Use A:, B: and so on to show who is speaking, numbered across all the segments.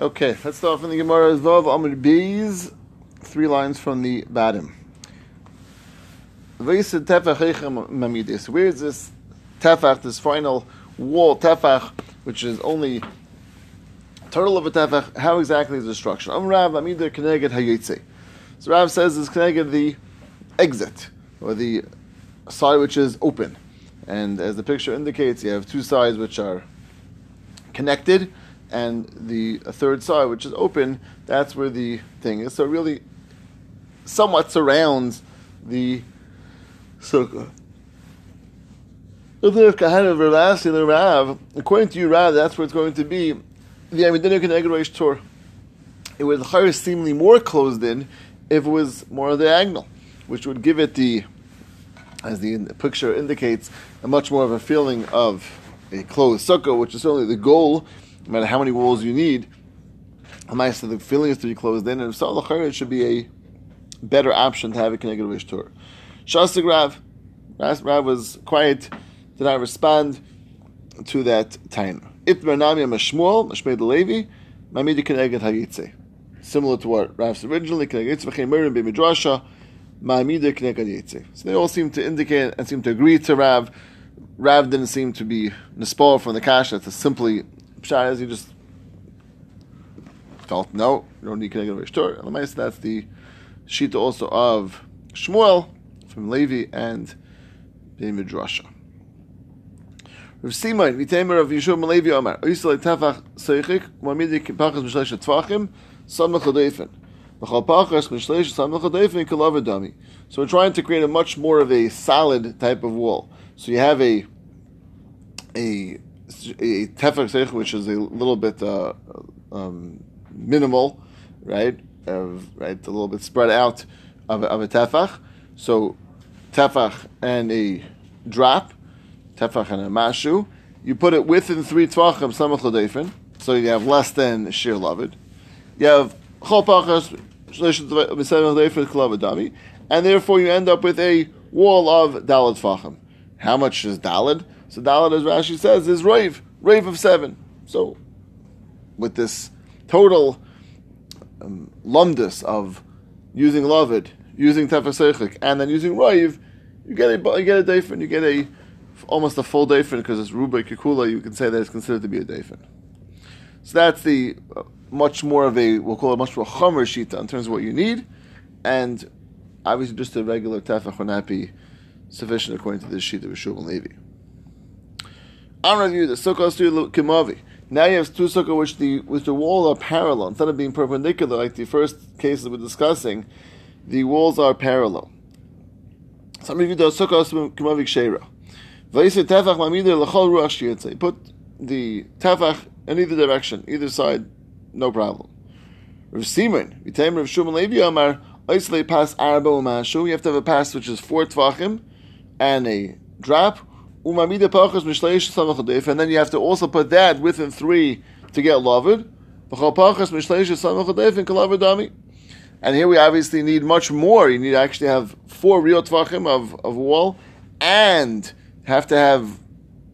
A: Okay, let's start from the Gemara Vav Amud Bees, three lines from the bottom. Where is this tefach, this final wall tefach, which is only total of a tefach? How exactly is the structure? Am Rav Amidah Keneged Hayitze. So Rav says it's Keneged the exit or the side which is open, and as the picture indicates, you have two sides which are connected and the third side, which is open, that's where the thing is. So it really somewhat surrounds the sukkah. According to you, Rav, that's where it's going to be. The Amidina Keneged Torah. It would have seemingly more closed in if it was more diagonal, which would give it the, as the picture indicates, a much more of a feeling of a closed sukkah, which is certainly the goal no matter how many walls you need, so the filling is to be closed in, and if so, it should be a better option to have a connected wish tour. Shastik Rav, Rav was quiet, did not respond to that time. Itmar Nami Mashmuel, Mashmed Levi, Mamidi Keneged Hayitze. Similar to what Rav said originally, Keneged Yitzvachim Mirim Bimidrasha, Mamidi Keneged Hayitze. So they all seem to indicate and seem to agree to Rav. Rav didn't seem to be nispal from the kasha to simply Pshat is you just felt no, you don't need Keneged Rishtor. And the that's the sheet also of Shmuel from Levi and the Midrasha. Rav Simon, Vitemer of Yeshua Malevi Omar, Oyisle Tefach Seichik, Mamidi Pachas Mishlesh Tvachim, Samach Hadefen. So we're trying to create a much more of a solid type of wall. So you have a a tefach which is a little bit uh, um, minimal, right? Of, right, a little bit spread out of, of a tefach. So tefach and a drop, tefach and a mashu. You put it within three tvachim samach so you have less than shir lavid. You have chol pachas and therefore you end up with a wall of dalad tvachim. How much is dalad? So Dalit, as Rashi says, is Rave, Rave of seven. So with this total um, lumdus of using Lavid, using Tefasechik, and then using Rave, you get a you get a Dafin, you get a almost a full Dafin because it's Rubai Kikula, you can say that it's considered to be a Dafin. So that's the uh, much more of a, we'll call it much more Chomer Shita in terms of what you need, and obviously just a regular Tefach would not be sufficient according to this sheet of Shul and Levi. Review, the sukkah to kimavi. Now you have two sukkah which the which the walls are parallel instead of being perpendicular like the first cases we're discussing. The walls are parallel. Some review the sukkah kimavi sheira. Vayse tefach mamidir ruach. Put the tefach in either direction, either side, no problem. Rav Simon, v'taim Rav Shuman Levi Amar, Oisley pass arba u'mashu. You have to have a pass which is four tvachim and a drop and then you have to also put that within three to get lavid. And here we obviously need much more. You need to actually have four real tvachim of, of wall and have to have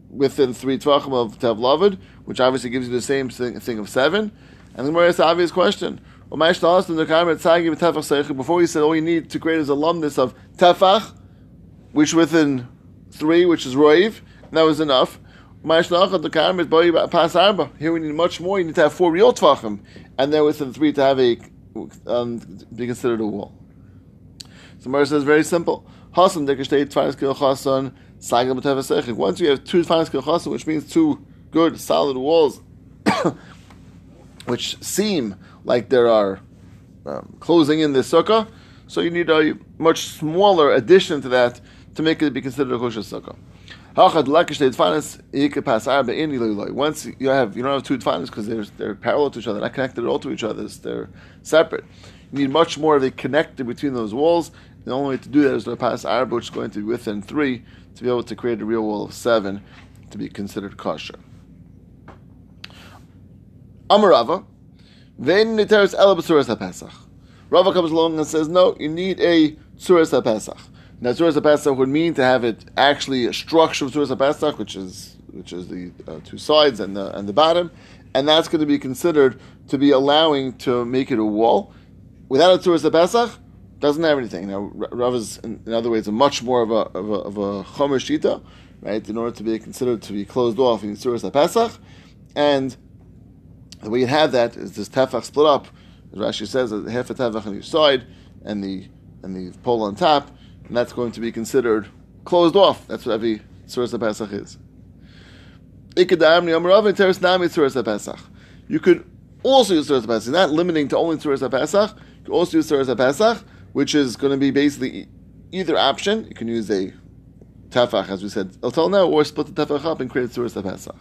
A: within three tvachim of to have lavid, which obviously gives you the same thing, thing of seven. And the more the obvious question. Before we said all you need to create is a alumnus of tefach, which within three, which is roiv, that was enough. Here we need much more. You need to have four real tvachim, and then within three to have a um, be considered a wall. So Mara says very simple. Once you have two tfanis which means two good solid walls, which seem like there are um, closing in the sukkah, so you need a much smaller addition to that to make it be considered a kosher sukkah. Once you have you don't have two tfanas because they're they're parallel to each other, not connected at all to each other. They're separate. You need much more of a connector between those walls. The only way to do that is to pass arba, which is going to be within three, to be able to create a real wall of seven to be considered kosher. Amarava, then niteres elabasuras Pesach. Rava comes along and says, no, you need a tzuras Pesach. Now, Tzuras Pesach would mean to have it actually a structure of Tzuras Pesach, which is which is the uh, two sides and the and the bottom, and that's going to be considered to be allowing to make it a wall. Without a Tzuras Pesach, doesn't have anything. Now, Rav is, in, in other ways, a much more of a of a, of a chomer shita, right? In order to be considered to be closed off in Tzuras Pesach, and the way you have that is this tefach split up. As Rashi says, half a tefach on each side, and the and the pole on top, and that's going to be considered closed off. That's what every Tzuras Pesach is. You could also use Tzuras Pesach. Not limiting to only Tzuras Pesach. You could also use Tzuras Pesach which is going to be basically either option. You can use a tefach, as we said until now, or split the tefach up and create tzuras pesach.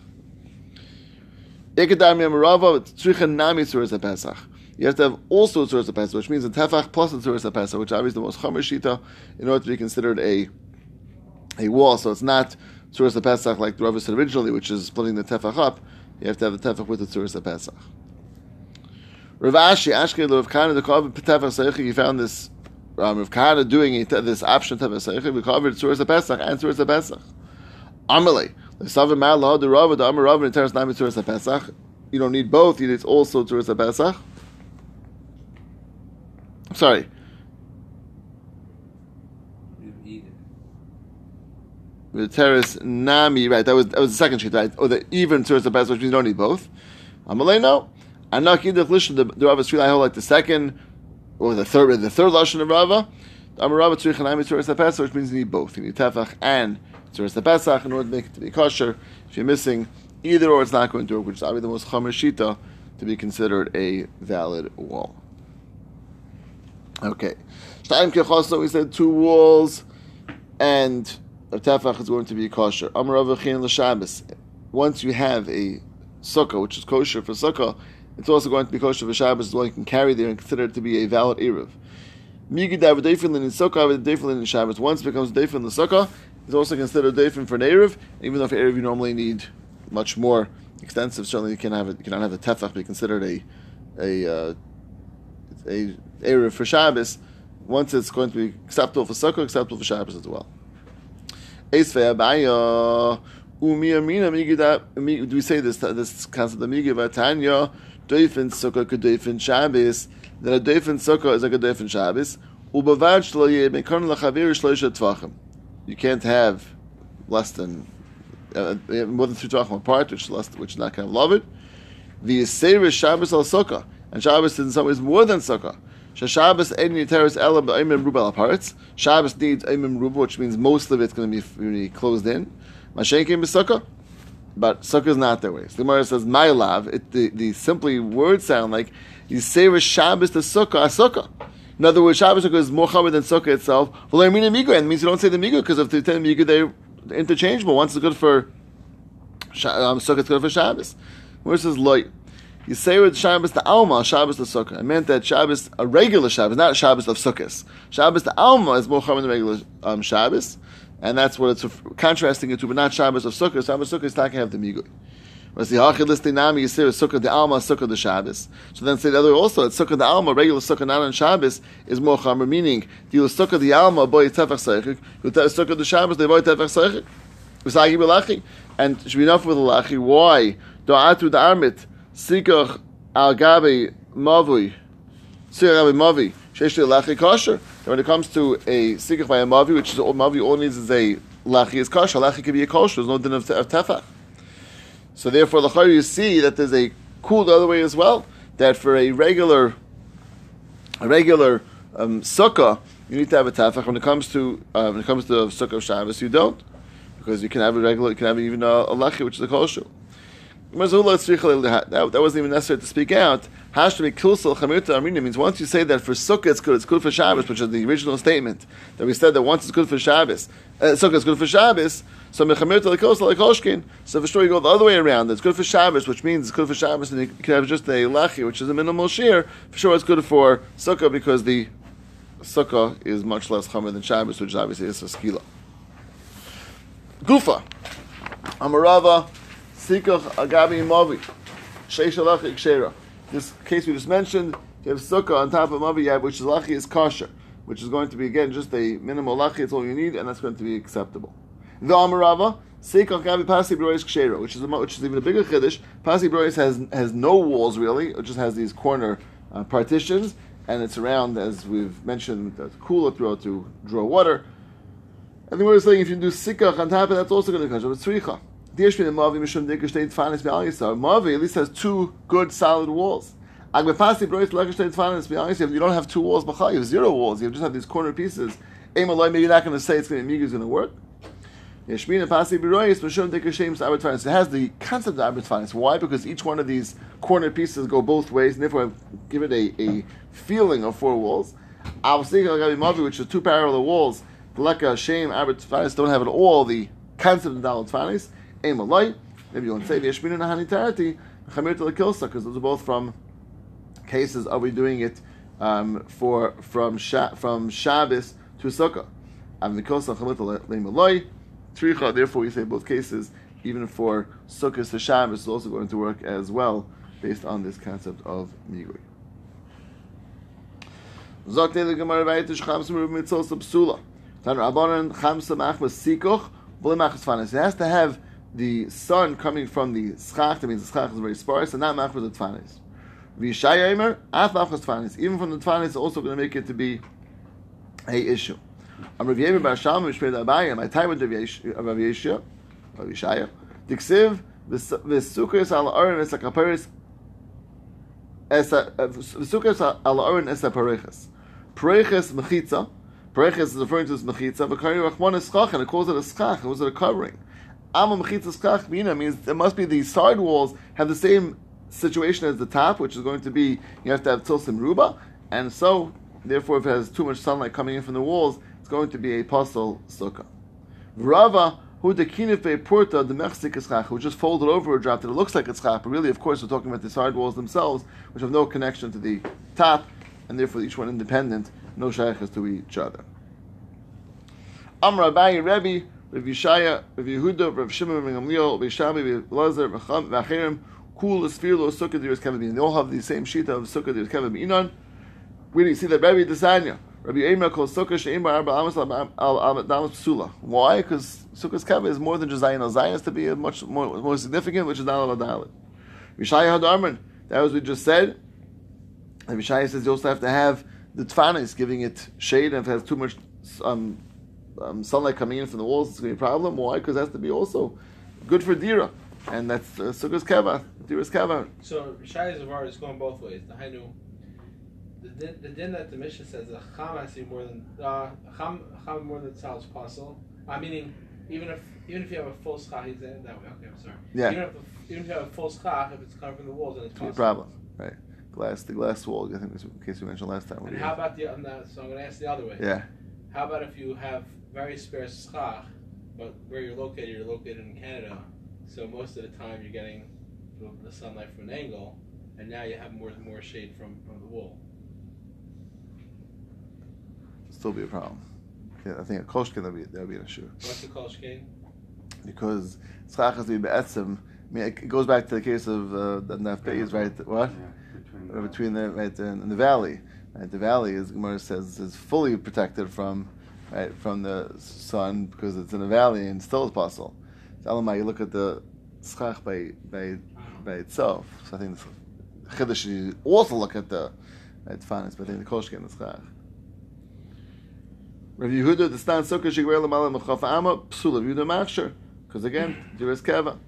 A: You have to have also a tzuras pesach, which means a tefach plus a tzuras which obviously the most chomer shita, in order to be considered a a wall. So it's not tzuras pesach like the Rav said originally, which is splitting the tefach up. You have to have the tefach with the tzuras pesach. Rav Ashi, Ashke Rav Kahana, the Kav Tefach you found this um, Rav Kahana doing it, this option to Pesach, we covered Tzuras Pesach and Tzuras Pesach. Amalei, the Savim Mallah, the Rav, the Amar Rav, in terms of Tzuras Pesach. You don't need both, you need also Tzuras Pesach. Sorry. The terrace nami, right? That was that was the second sheet, right? Or the even Tzuras Pesach, which means you don't need both. Amalei, no. Not the the Rav is I hold like the second or the third, the third lashon of Rava, Amar Rava tzrich and the Pesach, which means you need both. You need tefach and Tzuras Pesach in order to make it to be kosher. If you're missing either or, it's not going to work, which is obviously the most chomer to be considered a valid wall. Okay, Shtayim kechoso, we said two walls, and a tefach is going to be kosher. Amar Rava chen l'shabbos. Once you have a sukkah, which is kosher for sukkah, it's also going to be kosher for Shabbos, one you can carry there and consider it to be a valid Erev. Migi dav defilin in sukkah, defilin in Shabbos. Once it becomes defilin in the sukkah, it's also considered defilin for an Erev, even though for Erev you normally need much more extensive. Certainly you can have you cannot have the tefach be considered a a uh, a Erev for Shabbos. Once it's going to be acceptable for sukkah, acceptable for Shabbos as well. Umi amina do we say this this concept of migi vatanya doifin sukkah kedoifin Shabbos, that a doifin sukkah is like a doifin Shabbos. You can't have less than uh, more than two tvachim apart, which less, which not kind of love it. The Yisera Shabbos al sukkah, and Shabbos is in some ways more than sukkah. Shabbos needs aimim ruba, which means most of it's going to be really closed in. Mashenkim b'sukkah. But sukkah is not that way. So the Gemara says, "My love." It, the, the simply words sound like you say Shabbos to sukkah sukkah. In other words, Shabbos sukkah is more common than sukkah itself. Well, I mean a migu, and means you don't say the migu because of the ten migu they're interchangeable. Once it's good for um, sukkah, it's good for Shabbos. Where says loy. You say with Shabbos the Alma, Shabbos the Sukkah. I meant that Shabbos, a regular Shabbos, not Shabbos of Sukkahs. Shabbos the Alma is more common than regular um, Shabbos and that's what it's contrasting it to, but not Shabbos of Sukkah. Shabbos of Sukkah is talking have the Migui. Whereas the Hachid the Nami you say Sukkah the Alma, Sukkah the Shabbos. So then say the other also, it's Sukkah the Alma, regular Sukkah not on Shabbos, is more Chamer, meaning, the Sukkah the Alma, boy Tefach Seichik, Sukkah the Shabbos, they boy Tefach Seichik. And should be enough with the Lachi. Why? Do'atu the Sikach al Gabi Sikach Gabi Mavi, Shesh Lachi Kosher when it comes to a sikach by a mavi, which is all mavi all needs is a lachi is kosher. Lachi can be a kosher. There's no din of, of tefach. So therefore, lachar you see that there's a cool the other way as well. That for a regular, a regular um, sukkah, you need to have a tefach. When it comes to uh, when it comes to sukkah of Shabbos, you don't, because you can have a regular, you can have even a, a lachi, which is a kosher. That, that wasn't even necessary to speak out. Hashmi kilsel chamirta amrina means once you say that for sukkah it's good, it's good for Shabbos, which is the original statement that we said that once it's good for Shabbos, uh, sukkah is good for Shabbos. So. So for sure you go the other way around. It's good for Shabbos, which means it's good for Shabbos, and you can have just a lachi, which is a minimal shear. For sure, it's good for sukkah because the sukkah is much less chamer than Shabbos, which obviously is a skila. Gufa, Amarava. Sikach Agabi Mavi. This case we just mentioned, you have Sukkah on top of Mavi, which is Lachi is kosher, which is going to be, again, just a minimal Lachi, it's all you need, and that's going to be acceptable. The Amarava, Seikach Gabi Pasi Brois Kshero, which is a, which is even a bigger chiddush. Pasi Brois has has no walls really; it just has these corner uh, partitions, and it's around as we've mentioned the cooler throughout to draw water. And then we're saying if you do Sikach on top of that, that's also going to come with Tzricha. Mavi at least has two good solid walls. If you don't have two walls, you have zero walls. You just have these corner pieces. Maybe you're not going to say it's going to, is going to work. It has the concept of Abritfanis. Why? Because each one of these corner pieces go both ways, and therefore give it a, a feeling of four walls. Which is two parallel walls. Leka, Shem, Abritfanis don't have at all the concept of Dalit Fanis. Maybe you want to say Yeshmin and Hanitarati, Chamir to the Kilsa, because those are both from cases are we doing it um, for from Sha, from Shabbos to Sukkah. Therefore, we say both cases, even for Sukkah to Shabbos, is also going to work as well, based on this concept of Migui. It has to have the sun coming from the schach, that means the schach is very sparse, and not machmas atfanis. V'yishaya af machmas atfanis. Even from the atfanis, it's also going to make it to be a issue. I'm Rav Yemer Bar Shalom, Mishpei Abaya, my time with uh, Rav Yeshua, Rav Yishaya, Diksiv, v'sukkos al oren es ha-kaperis, v'sukkos uh, al oren es ha-pareches. Pareches mechitza, pareches is referring to this mechitza, v'kari rachmon es schach, and it calls it a schach, it was a covering. Amma mechitzas kach means it must be the side walls have the same situation as the top, which is going to be you have to have tilsim ruba, and so therefore if it has too much sunlight coming in from the walls, it's going to be a puzzle sukkah. Rava who the kinife porta the mechzik is who just folded over or dropped it. It looks like it's chach, but really, of course, we're talking about the side walls themselves, which have no connection to the top, and therefore each one independent, no shaykhs to each other. Amra Abayi Rebbe Rav Yishaya, Rav Yehuda, Rav Shimon, Rav Gamliel, Rav Shabi, Rav Lazar, Rav Achirim, Kul, Esfir, Sukkah, Diris Kevin They all have the same sheet of Sukkah, Diris Kevin Inon. We didn't see that Rabbi Desanya, Rabbi Eimer calls Sukkah She'im Arba Amos Al Damas Psula. Why? Because Sukkah's Kevin is more than just Zayin. Zayin has to be much more, more significant, which is Dalal Adalit. Yishaya had Hadarman, that was what we just said. And Yishaya says you also have to have the Tfanis giving it shade, and if it has too much um, um, sunlight coming in from the walls, it's going to be a problem. Why? Because it has to be also good for dira, and that's uh, sukkah's keva, dira's keva.
B: So Shai Zavar is going both ways. The Hainu, the din, the din that the Mishnah says the cham has to be more than uh, cham, cham more than tzal is possible. I mean, even if even if you have a full schach, he's in that way. Okay, I'm sorry.
A: Yeah.
B: Even if, even if you have a full schach, if it's coming from the walls, then it's possible.
A: a problem, right? Glass, the glass wall. I think, in case we mentioned last time.
B: And how about the? So I'm going to ask the other way.
A: Yeah.
B: How about if you have very sparse schach, but where you're located, you're located in Canada, so most of the time you're getting the sunlight from an angle, and now you have more and more shade from, from the wall.
A: Still be a problem. Yeah, I think a koshkin that be that be an issue.
B: What's a koshkin?
A: Because schach has to be be'etzim. I mean, it goes back to the case of uh, the nafpei is right. What? Yeah, between, the, between the right in, in the valley. Right, the valley, as Gemara says, is fully protected from right, from the sun because it's in a valley and still is possible. So Elamai, you look at the schach by, by, by itself. So I think the chiddush you also look at the right, finance, but I think the koshke and the schach. Rav Yehuda, the stand sukkah shigwer l'malam mechaf ama psul. Rav Yehuda machsher because again, jiras keva.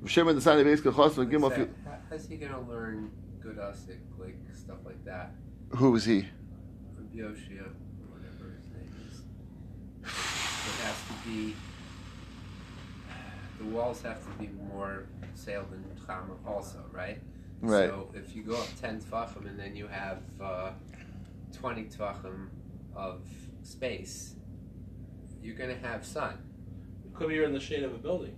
A: Rav Shimon the sign of Beiska Chos and Gimel.
C: How's he gonna learn good asik like stuff like that?
A: Who was he?
C: From Yoshia has to be the walls have to be more sailed than chama also, right?
A: Right.
C: So if you go up ten tefachim and then you have uh, twenty tefachim of space, you're going to have sun.
B: It could be you're in the shade of a building.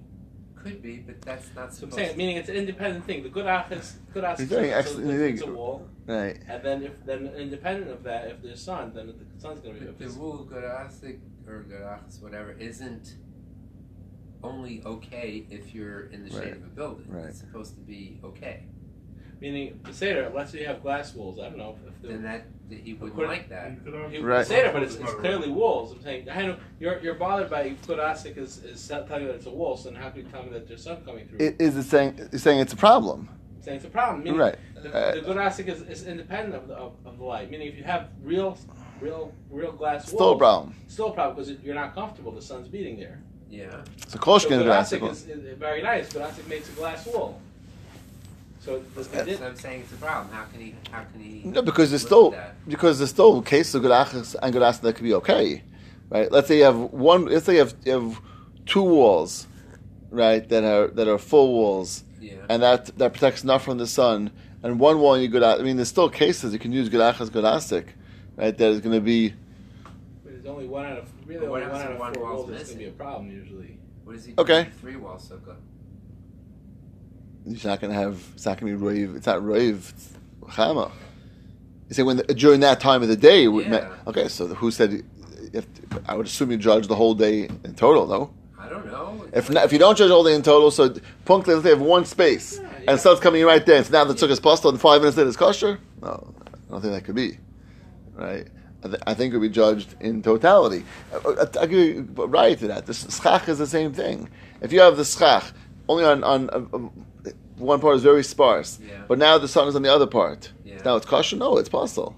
C: Could be, but that's not
B: so I'm saying, meaning it's an independent thing. The good ach is good ach is
A: so
B: it's a wall,
A: right?
B: And then if then independent of that, if there's sun, then the sun's going to be.
C: The, the rule good or garachas, whatever, isn't only okay if you're in the shade
A: right.
C: of a building.
A: Right.
C: It's supposed to be okay.
B: Meaning the seder. Let's say you have glass walls. I don't know if
C: Then
B: the
C: that he wouldn't
B: According-
C: like that.
B: you
A: Right.
B: right. seder, but it's, it's clearly walls. I'm saying I know you're you're bothered by good asik is is telling you that it's a wall. So then how can you tell me that there's sun coming through?
A: I- Is it saying it's saying it's a problem?
B: saying it's a problem. Meaning
A: Right.
B: The,
A: Uh,
B: the good asik is, is independent of the, of, of the light. Meaning if you have real real real glass wall.
A: Still a
B: walls,
A: problem.
B: still a problem because you're not comfortable. The sun's beating there.
C: Yeah.
A: So
B: So
A: Koshkin
B: good
A: is
B: is, is very nice. Good makes a glass wall. So the, the,
C: So I'm saying it's a problem. How can he? How can he?
A: No, because there's
C: live
A: still
C: that?
A: because there's still cases of good and good that could be okay, right? Let's say you have one. Let's say you have, you have two walls, right? That are that are full walls,
C: Yeah.
A: and that that protects enough from the sun. And one wall you good. I mean, there's still cases you can use good achas, good asik, right? That is going to be
B: There's only one out of really only one out of
C: one
B: four
C: wall's
B: walls that's going to be a problem usually.
C: What is he?
A: Okay.
C: doing? Three walls sukkah.
A: You're not going to have. It's not going to be rave. It's not rave. It's chama. You say when the, during that time of the day. it would ma- okay, so who said? If, I would assume you judge the whole day in total, though.
C: I don't know.
A: If not, if you don't judge all day in total, so punctually, let's say you have one space
B: Yeah,
A: and
B: yeah.
A: the sun's coming right there, and so now the took is postal and five minutes later it's kosher. No, I don't think that could be right. I, th- I think it would be judged in totality. I, I, I give you right to that. The schach is the same thing. If you have the schach only on on uh, uh, one part is very sparse,
C: Yeah.
A: but now the sun is on the other part.
C: Yeah.
A: Now it's kosher. No, it's possible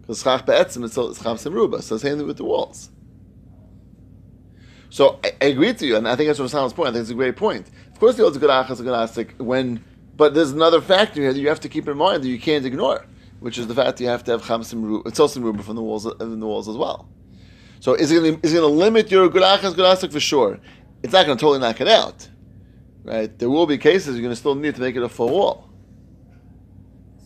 A: because schach be'etzim it's schach simruba. So same thing with the walls. So I, I agree to you, and I think that's what Salam's point. I think it's a great point. Of course, the old's a good achas, a good asik when, but there's another factor here that you have to keep in mind that you can't ignore, which is the fact that you have to have chamsim ruba, uh, tzosim ruba from the walls, uh, in the walls as well. So is it going to, is it going to limit your good achas, good asik for sure? It's not going to totally knock it out, right? There will be cases you're going to still need to make it a full wall.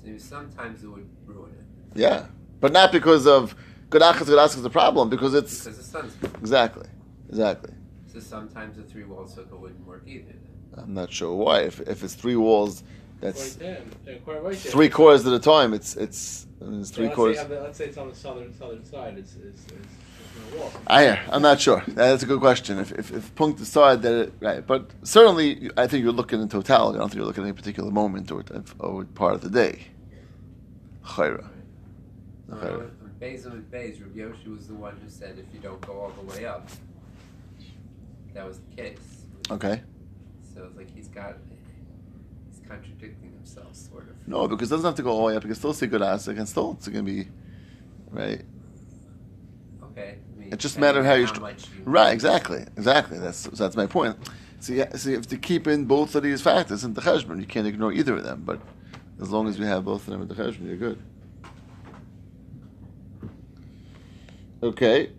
C: So sometimes it would ruin it
A: Yeah, but not because of good achas, good asik is the problem, because it's
C: because the sun's.
A: exactly, exactly.
C: So sometimes a three wall circle wouldn't work either.
A: I'm not sure why. If, if it's three walls, that's
B: Right there, yeah, quite right
A: three quarters at a time. It's it's, I mean, it's
B: So
A: three
B: let's
A: quarters.
B: Say, the- let's say it's on the southern southern side. It's it's, it's, it's.
A: I ah, I'm not sure. That's a good question. If if, if Punk decide that it, right, but certainly I think you're looking in totality. I don't think you're looking at any particular moment or, or part of the day. Chayra. Chayra.
C: Bezim and Bez, Rabbi Yoshi was the one who said if you don't go all the way up, that was the case.
A: Okay.
C: So it's like he's got, he's contradicting himself, sort of.
A: No, because it doesn't have to go all the way up. You can still see good asik, and still it's going to be right.
C: Okay. I mean,
A: It just matters how you
C: much you
A: Right, exactly, exactly. That's that's my point. So you, so you have to keep in both of these factors in the cheshbon. You can't ignore either of them. But as long as we have both of them in the cheshbon, you're good. Okay.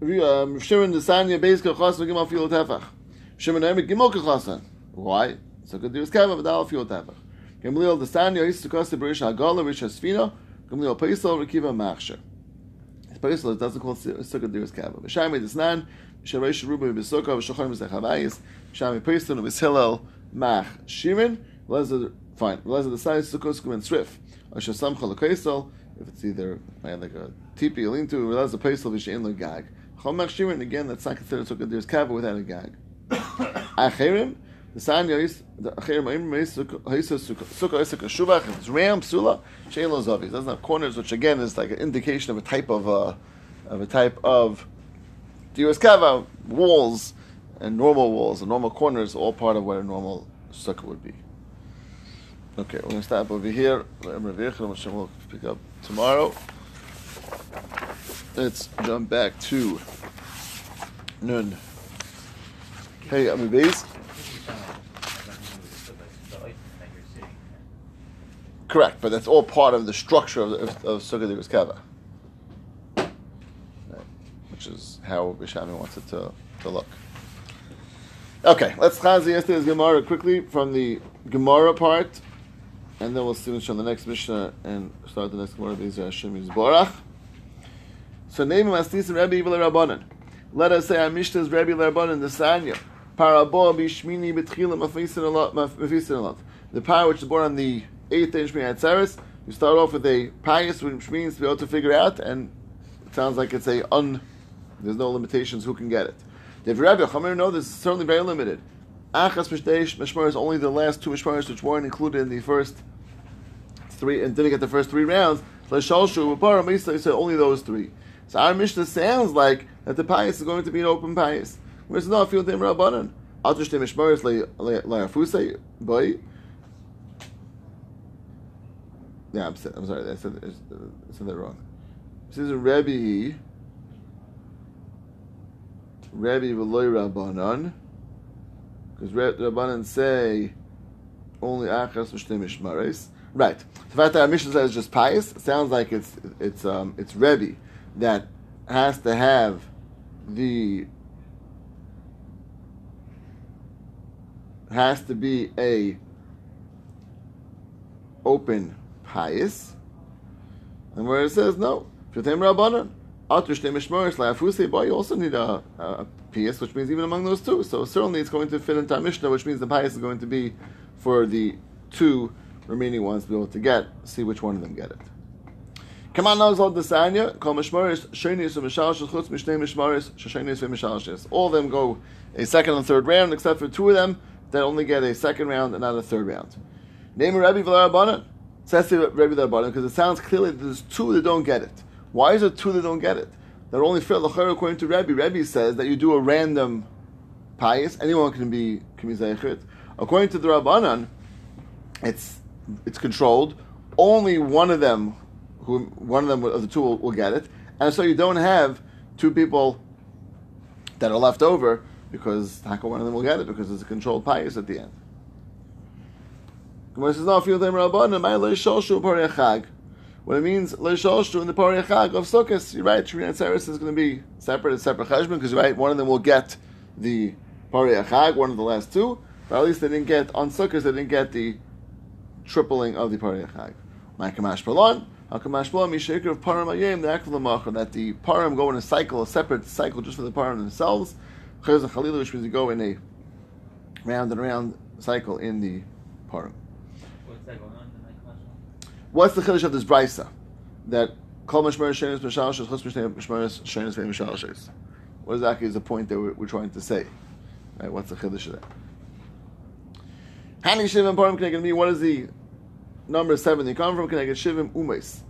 A: Um, Shimon the Sanya Beis Kachas Gimel Fil Tefach. Shimon Emer Gimel Kachasan. Why? So good. There's Kava V'Dal Fil Tefach. Gamliel the Sanya Yis Berish Hagala Rish Hasfina. Gamliel Paisal Rekiva Machsher. Paisal it doesn't call Sukkah Diris Kava. V'Shami Desnan. Sharesh Ruba B'Sukkah V'Shachar Mizechavayis. Shami Paisal V'Shillel Mach Shimon. Lezer fine. Lezer the Sanya Sukkah and Srif. Asher Samcha L'Kaisal. If it's either like a tipi, a lean to, Lezer Paisal V'Shein L'Gag. Chomach Shimon again. That's not considered Sukkah There's Kava without a gag. Achirim, the sign is the Achirim Aim Sukkah Sukkah Isaka Shuvach. It's ram Sula, lo zavi. Doesn't have corners, which again is like an indication of a type of uh, of a type of diras kava walls and normal walls and normal corners, all part of what a normal sukkah would be. Okay, we're gonna stop over here. We'll pick up tomorrow. Let's jump back to Nun. Hey, Ami Beis. Correct, but that's all part of the structure of, of, of Diras Kava. Which is how Bishami wants it to, to look. Okay, let's chazi yesterday's Gemara quickly from the Gemara part, and then we'll finish on the next Mishnah and start the next Gemara. These are Hashem Yisborach. So name him Asnisim Rebbe Rabbanan. Let us say our Mishnah is Rebbe Rabbanan, the Sanya. Parabo bishmini betchilim mafisin a lot, mafisin a lot. The power which is born on the eighth day of Shmini Atzeres, you start off with a pious, which means to be able to figure out, and it sounds like it's a un. There's no limitations who can get it. If Rabbi Chamer, no, this is certainly very limited. Achas Mishmar is only the last two Mishmaris which weren't included in the first three and didn't get the first three rounds. Only those three. So our Mishnah sounds like that the pious is going to be an open pious. Whereas no, I feel them Rabbanan. Altushte Mishmaris Le'afusei, boy. Yeah, I'm, I'm sorry, I said, I said that wrong. This is a Rebbe. Rebbe v'loy Rabbanan, because Rabbanan say only achas v'shtei mishmares. Right. The fact that our Mishnah says just pious sounds like it's it's um, it's Rebbe that has to have the has to be a open pious, and where it says no, but you also need a, a pious, which means even among those two. So certainly it's going to fit into our Mishnah, which means the pious is going to be for the two remaining ones to be able to get, see which one of them get it. Come on now, Zod Desanya, Kol Mishmaris, Shenius and Mishalshis, Chutz Mishnei Mishmaris, Shenius and Mishalshis. All of them go a second and third round, except for two of them that only get a second round and not a third round. Name Rabbi V'larabanan. Says to Rabbi V'larabanan, because it sounds clearly that there's two that don't get it. Why is it two that don't get it? They're only fair l'chayr according to Rabbi. Rabbi says that you do a random pious. Anyone can be can. According to the Rabbanan, it's it's controlled. Only one of them, who one of them of the two will, will get it, and so you don't have two people that are left over because how one of them will get it because it's a controlled pious at the end. Gemara says no. Them. My. What it means, leishoshu in the Pari Chag of Sukkot, you're right, Shri Atzeres is going to be separate, and separate cheshbon, because you're right, one of them will get the Pari Chag, one of the last two, but at least they didn't get, on Sukkot, they didn't get the tripling of the Pari Chag. Makamash Palon, Hakamash Palon, Mishaker of Param Ayim, the Akval that the Param go in a cycle, a separate cycle just for the Param themselves, which means you go in a round and round cycle in the Param.
D: What's that going on?
A: What's the chiddush of this brisa? That kol mishmeres shenis mishalshes chutz mishmeres shenis mishalshes. What exactly is the point that we're, we're trying to say? Right? What's the chiddush of that? Hani shivim parim connected me. What is the number seven? They come from connected shivim umes.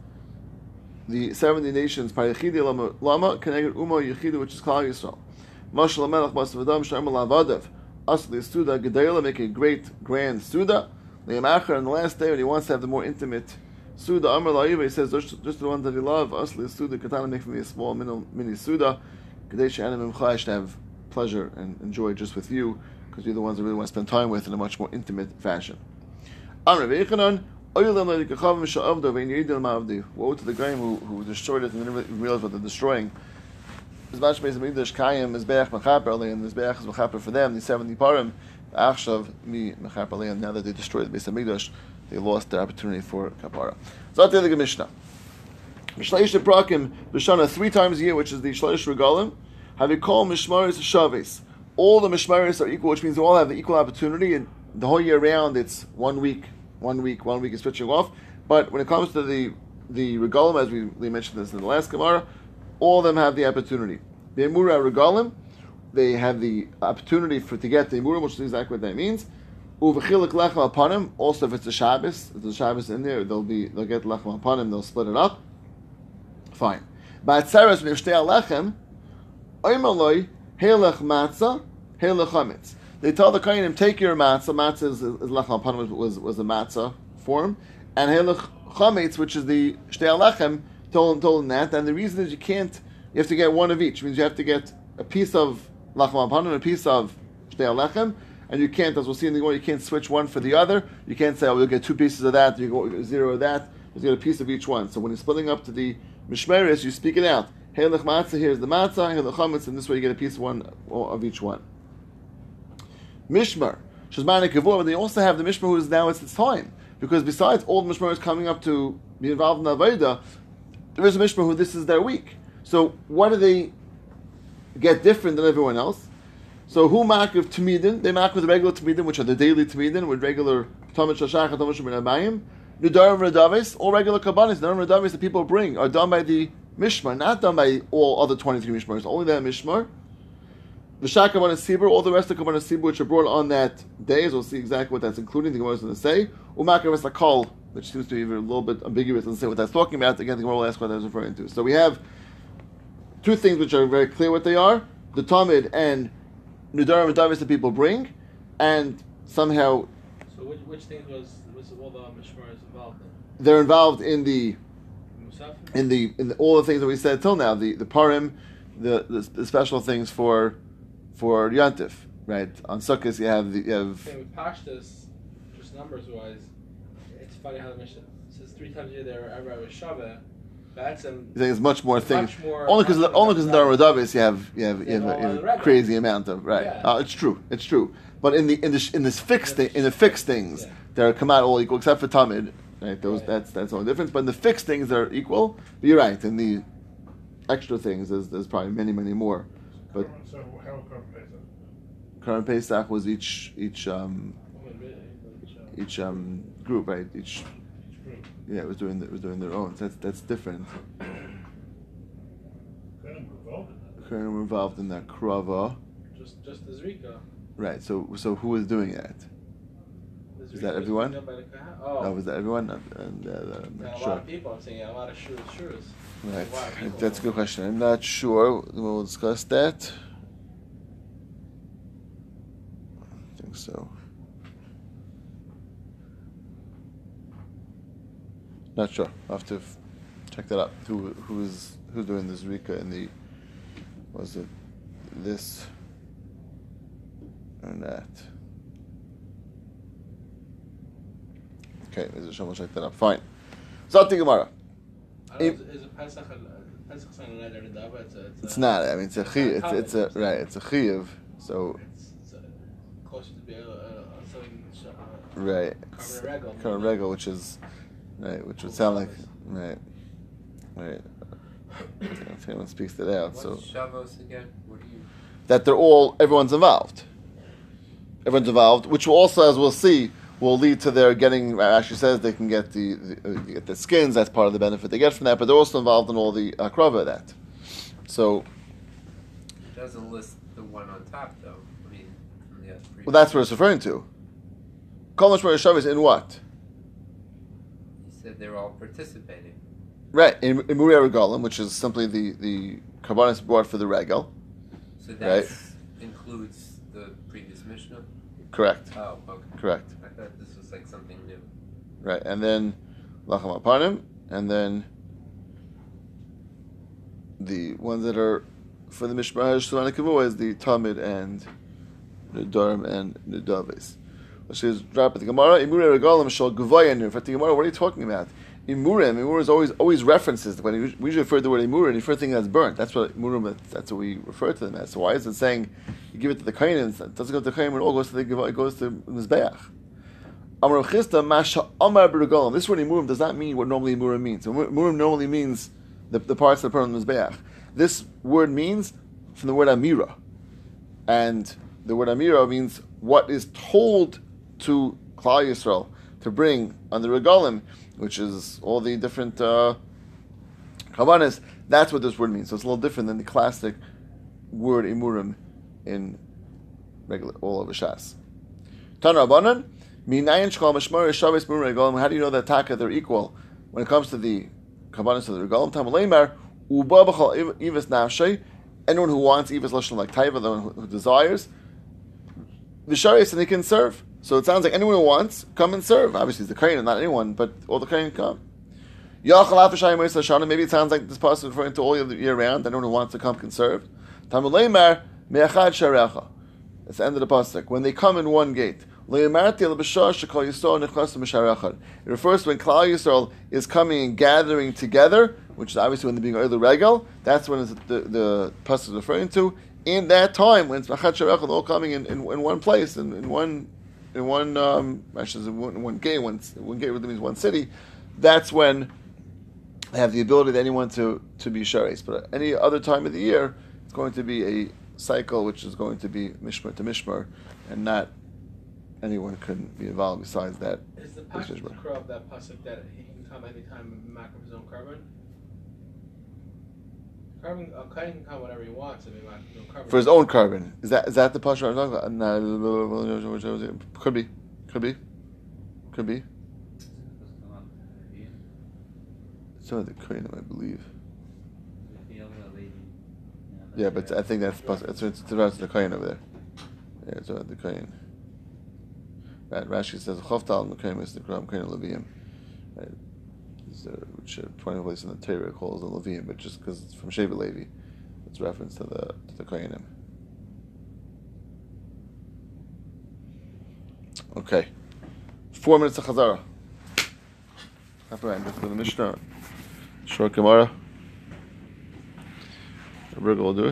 A: The seventy nations parachidi lama lama uma yechida, which is Klal Yisrael. Mashal Melech Basav Adam Sharma Lavadav. Asli Suda Gedayla make a great grand Suda. Le'amachar on the last day when he wants to have the more intimate Suda Amr La'iva, he says, just, just the ones that he love, Asli Suda Katana, make for me a small mini, mini Suda. Kadesh Anim Imcha, I should have pleasure and enjoy just with you, because you're the ones I really want to spend time with in a much more intimate fashion. Amr Ve'echanan, Woe to the guy who, who destroyed it and didn't realize what they're destroying. Mizbash Beis Hamikdash Kayim Mizbeach Mechaper and Mizbeach is Mechaper for them. The seventy parim Achshav mi Mechaper and now that they destroyed the Beis they lost their opportunity for kapara. That's the Mishnah. Mishleish Prakim B'Shana three times a year, which is the Shleish Regalim. Have you called Mishmaris Shavis? All the Mishmaris are equal, which means they all have the equal opportunity, and the whole year round it's one week, one week, one week is switching off. But when it comes to the the Regalim, as we, we mentioned this in the last Gemara, all of them have the opportunity. The Emura Regalim, they have the opportunity for to get the Emura, which is exactly what that means. Uvachilik lechem upon him. Also, if it's a Shabbos, if there's Shabbos in there, they'll be they'll get lechem upon him. They'll split it up. Fine. But Tzeres v'nishtei lechem, oimaloi helech matzah, helech chametz. They tell the kohenim, take your matzah. Matzah is, is him was was a matzah form, and helech chametz, which is the shtei lechem, told told him that. And the reason is you can't. You have to get one of each. It means you have to get a piece of upon him, a piece of shtei lechem and you can't, as we'll see in the Gemara, you can't switch one for the other. You can't say, oh, we'll get two pieces of that, you go zero of that. You get a piece of each one. So when you're splitting up to the mishmeres, you speak it out. Helech matzah, here's the matzah, helech chametz, and this way you get a piece of one of each one. Mishmar, shazman kavur, but they also have the mishmar who is now it's its time. Because besides all the mishmaros coming up to be involved in the Aveda, there is a mishmar who this is their week. So what do they get different than everyone else? So who mark of Tamidin? They mark with regular Tamidin, which are the daily Tamidin, with regular Tamid Shashach, Tamid Shemin. Nudarim Radavis, all regular Kabbanis, Nudarim Radavis that people bring are done by the Mishmar, not done by all other 23 Mishmars, only that Mishmar. V'shak Kabbalah Sibur, all the rest of Kabbalah Sibur which are brought on that day, as we'll see exactly what that's including, the Gemara is going to say. Umakar Vesakol, which seems to be a little bit ambiguous, doesn't say what that's talking about. Again, the Gemara will ask what that's referring to. So we have two things which are very clear what they are the Talmud and Nudarim and Davis that people bring, and somehow
B: So which, which things was was all the mishmaras involved in?
A: they're involved in the in the in the, all the things that we said till now, the the parim, the, the the special things for for Yantif, right? On Sukkot you have the you have
B: Same with Pashtas, just numbers wise, it's funny how the Mishnah says three times a year there every was Shabbat. That's um,
A: I think it's much more things.
B: much more.
A: Only because only because in Davis you have you have, you have, a, you have a crazy amount of right.
B: Yeah.
A: Uh, it's true, it's true. But in the in the in this fixed thing, in the fixed things,
B: Yeah.
A: they're come out all equal except for Tamid. Right, those
B: Right.
A: that's that's the only difference. But in the fixed things, they're equal. But you're right. In the extra things, there's, there's probably many many more. But
D: So how come Pesach?
A: current Pesach was each each um, each um, group, right? Each
D: Each group.
A: yeah, it was doing it was doing their own. So that's that's different.
D: Kind of involved in that.
A: Kohanim were involved in that krava,
B: Just just the Zrika.
A: right? So so who was doing that?
B: The
A: Is that everyone?
B: the
A: Oh,
B: Oh,
A: was that everyone? And, and uh, I'm
B: and
A: not
B: a
A: sure.
B: lot of people. I'm saying a lot of shurs, shurs.
A: Right,
B: A people.
A: that's a good question. I'm not sure. We'll discuss that. I think so. Not sure. I'll have to f- check that out. Who who's who's doing this Rika in the was it this or that? Okay, Mr. Shem will check that out. Fine. Zati Gemara.
B: I don't know, is it Pesach? Pesach's not an It's. It's,
A: It's not. I mean, it's a chi. It's,
B: Common,
A: it's a right. It's a chiyuv. So
B: It's, it's closer to be a, a, a something. Uh,
A: right.
B: Carbon.
A: Current regal, which is right, which would sound like right, right. If anyone speaks that out,
C: What's
A: so
C: Shavos again? What do you?
A: that they're all everyone's involved. Everyone's involved, which also, as we'll see, will lead to their getting. it Actually, says they can get the, the uh, get the skins. That's part of the benefit they get from that. But they're also involved in all the uh, krava of that. So,
C: It doesn't list the one on top though. I mean, from the
A: well, that's what it's referring to. Kol Mishmar is in what?
C: You said they're all participating.
A: Right, in, in Muriel Regalim, which is simply the, the Karbanis brought for the regal.
C: So that includes the previous Mishnah.
A: Correct,
C: Oh, okay.
A: correct.
C: I thought this was like something new.
A: Right, and then Lacham Aparnim, and then the ones that are for the Mishmar Shulani Kavua is the Talmud and the Durham and the Davis. Which is drop at the Gemara, Imure Regalim Shal Guvayanu. In fact, the Gemara, what are you talking about? Imurim, Imur is always always references when we usually refer to the word Imur and refer to thing that's burnt. That's what Imurim. That's what we refer to them as. So why is it saying you give it to the Kainans? It doesn't go to the Kain, it all goes to the it goes to Mizbeach. Amar Chisda Masha Amar B'Regalim. This word Imurim does not mean what normally Imurim means. Imurim normally means the, the parts that are put on the Mizbeach. This word means from the word Amira, and the word Amira means what is told to Klal Yisrael to bring on the Regalim, which is all the different uh, Kavanas. That's what this word means. So it's a little different than the classic word Imurim in regular all over Shas. Tana How do you know that Taka they're equal when it comes to the Kavanas of the Regalim? Tamalemar Uba Ivas Nafshay. Anyone who wants Ivas Lashon like Taiva, the one who, desires, the Sharias and he can serve. So it sounds like anyone who wants, come and serve. Obviously, it's the Kohen, not anyone, but all the Kohen can come. Maybe it sounds like this person referring to all year round. Anyone who wants to come can serve. Tamuleimar Me'achad Sharecha. It's the end of the pasuk. When they come in one gate. It refers to when Klal Yisrael is coming and gathering together, which is obviously when they're being early regal. That's when the, the pasuk is referring to. In that time, when it's Machat all coming in, in, in one place, in, in one, in one, um, actually, in one, one gate, one, one gate really means one city. That's when they have the ability to anyone to, to be sharis. But any other time of the year, it's going to be a cycle which is going to be mishmar to mishmar, and not anyone can be involved besides that.
B: Is the pasuk
A: is
B: the
A: right.
B: crow of that pasuk that he can come anytime and mark of his own carbon? Carbon, uh, a Kain can come whenever he wants. I mean, like, no carbon.
A: For his own carbon. Is that is that the pasha I'm talking about? No, could be, could be, could be. So the kohenim, I believe. Yeah, but I think that's possible. It's, it's, it's the kohen over there. Yeah, it's about the kohen. Right, Rashi says choftal kohen is the gram kohen leviim. Right, which twenty place in the Torah calls the leviim, but just because it's from Shevet Levi, it's reference to the to the kohenim. Okay, four minutes of chazara. Happy end with the Mishnah. Short Gemara. Will do it.